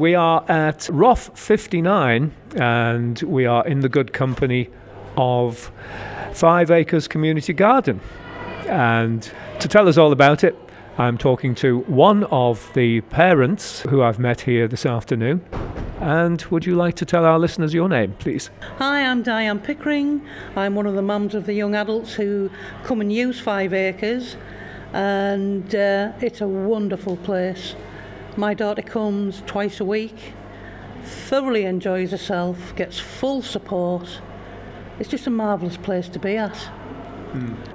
We are at ROF 59 and we are in the good company of Five Acres Community Garden. And to tell us all about it, I'm talking to one of the parents who I've met here this afternoon. And would you like to tell our listeners your name, please? Hi, I'm Diane Pickering. I'm one of the mums of the young adults who come and use Five Acres, and uh, it's a wonderful place. My daughter comes twice a week, thoroughly enjoys herself, gets full support. It's just a marvellous place to be at.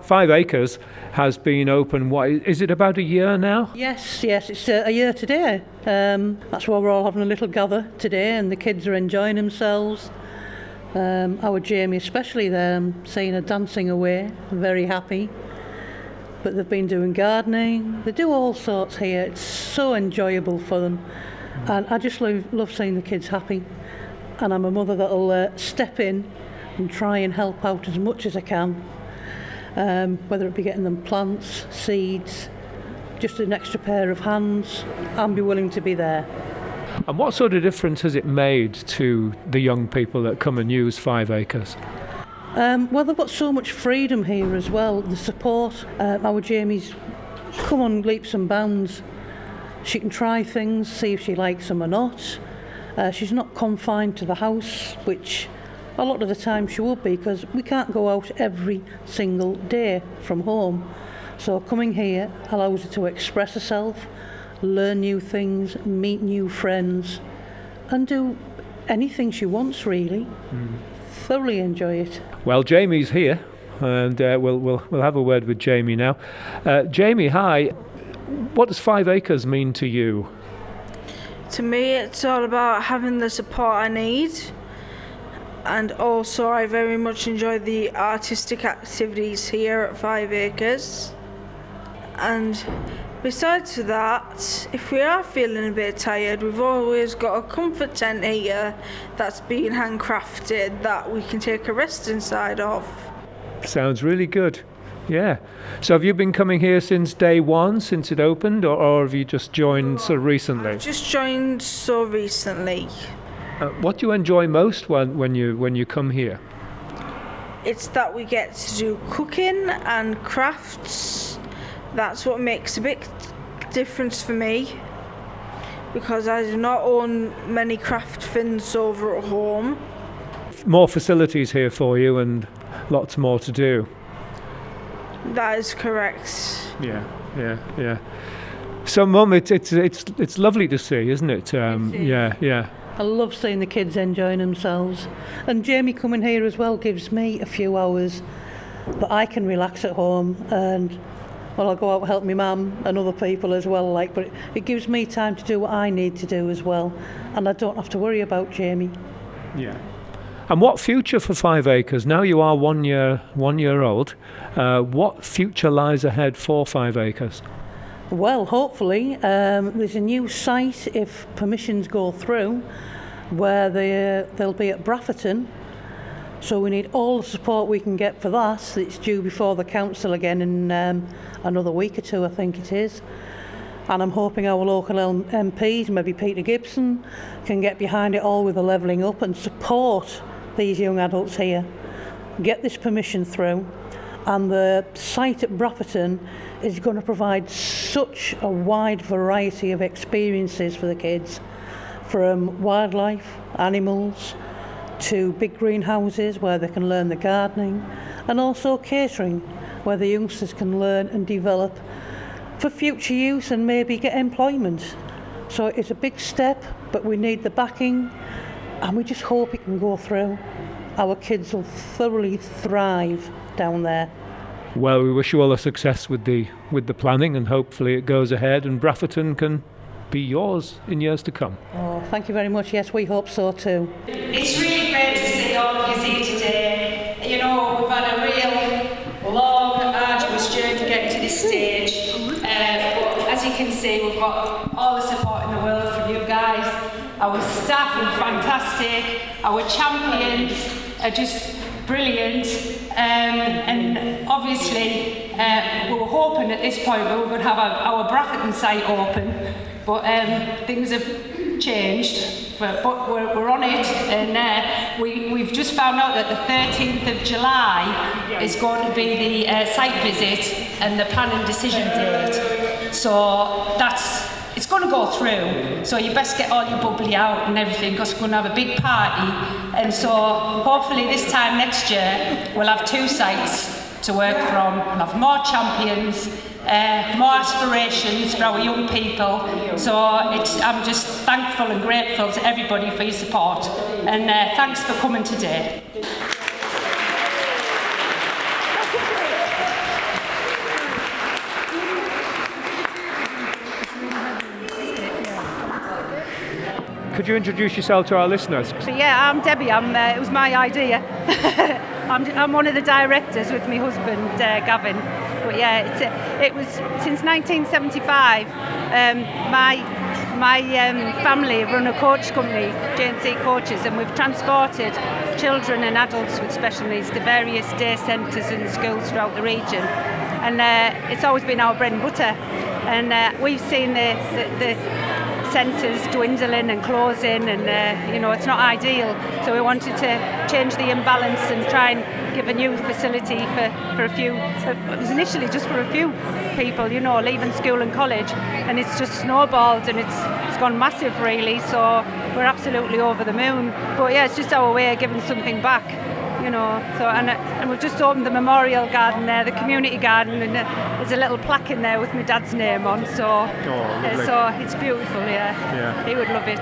Five Acres has been open, what, is it about a year now? Yes, yes, it's uh, a year today. Um, that's why we're all having a little gather today, and the kids are enjoying themselves. Um, our Jamie, especially there, I'm seeing her dancing away, very happy. But they've been doing gardening, they do all sorts here. It's so enjoyable for them, and I just love, love seeing the kids happy. And I'm a mother that'll uh, step in and try and help out as much as I can um, whether it be getting them plants, seeds, just an extra pair of hands, and be willing to be there. And what sort of difference has it made to the young people that come and use Five Acres? Um, well, they've got so much freedom here as well. The support, uh, our Jamie's come on leaps and bounds. She can try things, see if she likes them or not. Uh, she's not confined to the house, which a lot of the time she would be because we can't go out every single day from home. So coming here allows her to express herself, learn new things, meet new friends, and do anything she wants really. Thoroughly enjoy it. Well, Jamie's here, and uh, we'll, we'll, we'll have a word with Jamie now. Uh, Jamie, hi. What does Five Acres mean to you? To me, it's all about having the support I need, and also I very much enjoy the artistic activities here at Five Acres. And besides that, if we are feeling a bit tired, we've always got a comfort tent here that's been handcrafted that we can take a rest inside of. Sounds really good. Yeah. So have you been coming here since day one, since it opened, or, or have you just joined so recently? I've just joined so recently. Uh, what do you enjoy most when, when you when you come here? It's that we get to do cooking and crafts. That's what makes a big difference for me because I do not own many craft fins over at home. More facilities here for you, and lots more to do. That is correct. Yeah, yeah, yeah. So, Mum, it's it's it's it's lovely to see, isn't it? Um, It is. Yeah, yeah. I love seeing the kids enjoying themselves. And Jamie coming here as well gives me a few hours that I can relax at home and well I'll go out and help my mum and other people as well like but it, it gives me time to do what I need to do as well and I don't have to worry about Jamie. Yeah. And what future for Five Acres? Now you are one year one year old. Uh, what future lies ahead for Five Acres? Well, hopefully, um, there's a new site if permissions go through where they, uh, they'll be at Brafferton. So we need all the support we can get for that. It's due before the council again in um, another week or two, I think it is. And I'm hoping our local MPs, maybe Peter Gibson, can get behind it all with the levelling up and support these young adults here. Get this permission through. And the site at Brafferton is going to provide such a wide variety of experiences for the kids from wildlife, animals, to big greenhouses where they can learn the gardening, and also catering where the youngsters can learn and develop for future use and maybe get employment. So it's a big step, but we need the backing, and we just hope it can go through. Our kids will thoroughly thrive down there. Well, we wish you all the success with the with the planning, and hopefully it goes ahead, and Brafferton can be yours in years to come. Oh, thank you very much. Yes, we hope so too. It's really to of you here today. You know, we've had a real long, and arduous journey getting to this stage. Uh, but as you can see, we've got all the support in the world from you guys. Our staff are fantastic. Our champions are just brilliant. Um, and obviously, uh, we were hoping at this point that we would have our, our Brafferton site open, but um, things have changed, but, but we're, we're on it. And uh, we, we've just found out that the 13th of July is going to be the uh, site visit and the planning decision date. So that's it's going to go through. So you best get all your bubbly out and everything because we're going to have a big party. And so hopefully this time next year we'll have two sites to work from. We'll have more champions, uh, more aspirations for our young people. So it's, I'm just thankful and grateful to everybody for your support. And uh, thanks for coming today. Could you introduce yourself to our listeners? Yeah, I'm Debbie. I'm, uh, it was my idea. I'm, I'm one of the directors with my husband uh, Gavin. But yeah, it was since 1975. Um, my my um, family run a coach company, JNC Coaches, and we've transported children and adults with special needs to various day centres and schools throughout the region. And uh, it's always been our bread and butter. And uh, we've seen the, the, the centres dwindling and closing, and uh, you know it's not ideal. So we wanted to change the imbalance and try and give a new facility for, for a few. It was initially just for a few people, you know, leaving school and college, and it's just snowballed and it's it's gone massive really. So we're absolutely over the moon. But yeah, it's just our way of giving something back you know. So and, and we've just opened the memorial garden there, the community garden, and uh, there's a little plaque in there with my dad's name on. So uh, so it's beautiful. Yeah, Yeah. he would love it.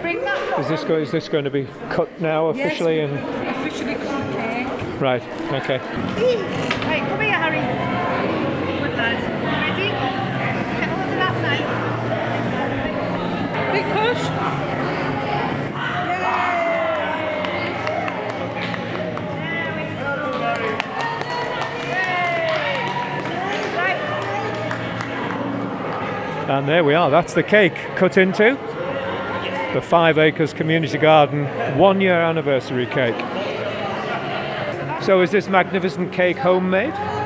Bring that. Is this, go, is this going to be cut now officially? Yes, and officially cut cake. Right, okay. Right, come here, Harry. Good lad. Ready? Get hold of that knife. Big push. And there we are, that's the cake cut into. The Five Acres Community Garden one year anniversary cake. So is this magnificent cake homemade?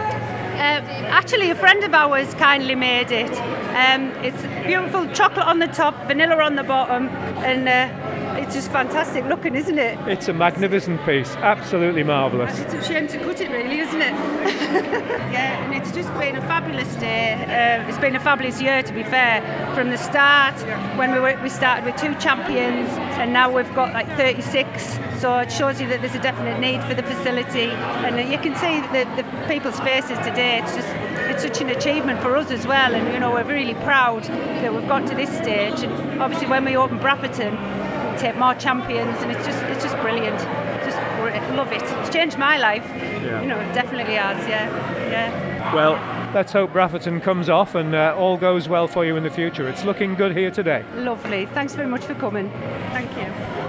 Uh, actually, a friend of ours kindly made it. Um, it's beautiful chocolate on the top, vanilla on the bottom, and uh, it's just fantastic looking, isn't it? It's a magnificent piece, absolutely marvellous. It's a shame to cut it, really, isn't it? yeah, and it's just been a fabulous day. Uh, it's been a fabulous year, to be fair. From the start, when we were, we started with two champions, and now we've got like 36. So it shows you that there's a definite need for the facility, and you can see the, the people's faces today. It's just it's such an achievement for us as well, and you know we're really proud that we've got to this stage. And obviously, when we open Brafferton, we take more champions, and it's just it's just brilliant. Just love it. It's changed my life. You know, it definitely has. Yeah, yeah. Well, let's hope Brafferton comes off and uh, all goes well for you in the future. It's looking good here today. Lovely. Thanks very much for coming. Thank you.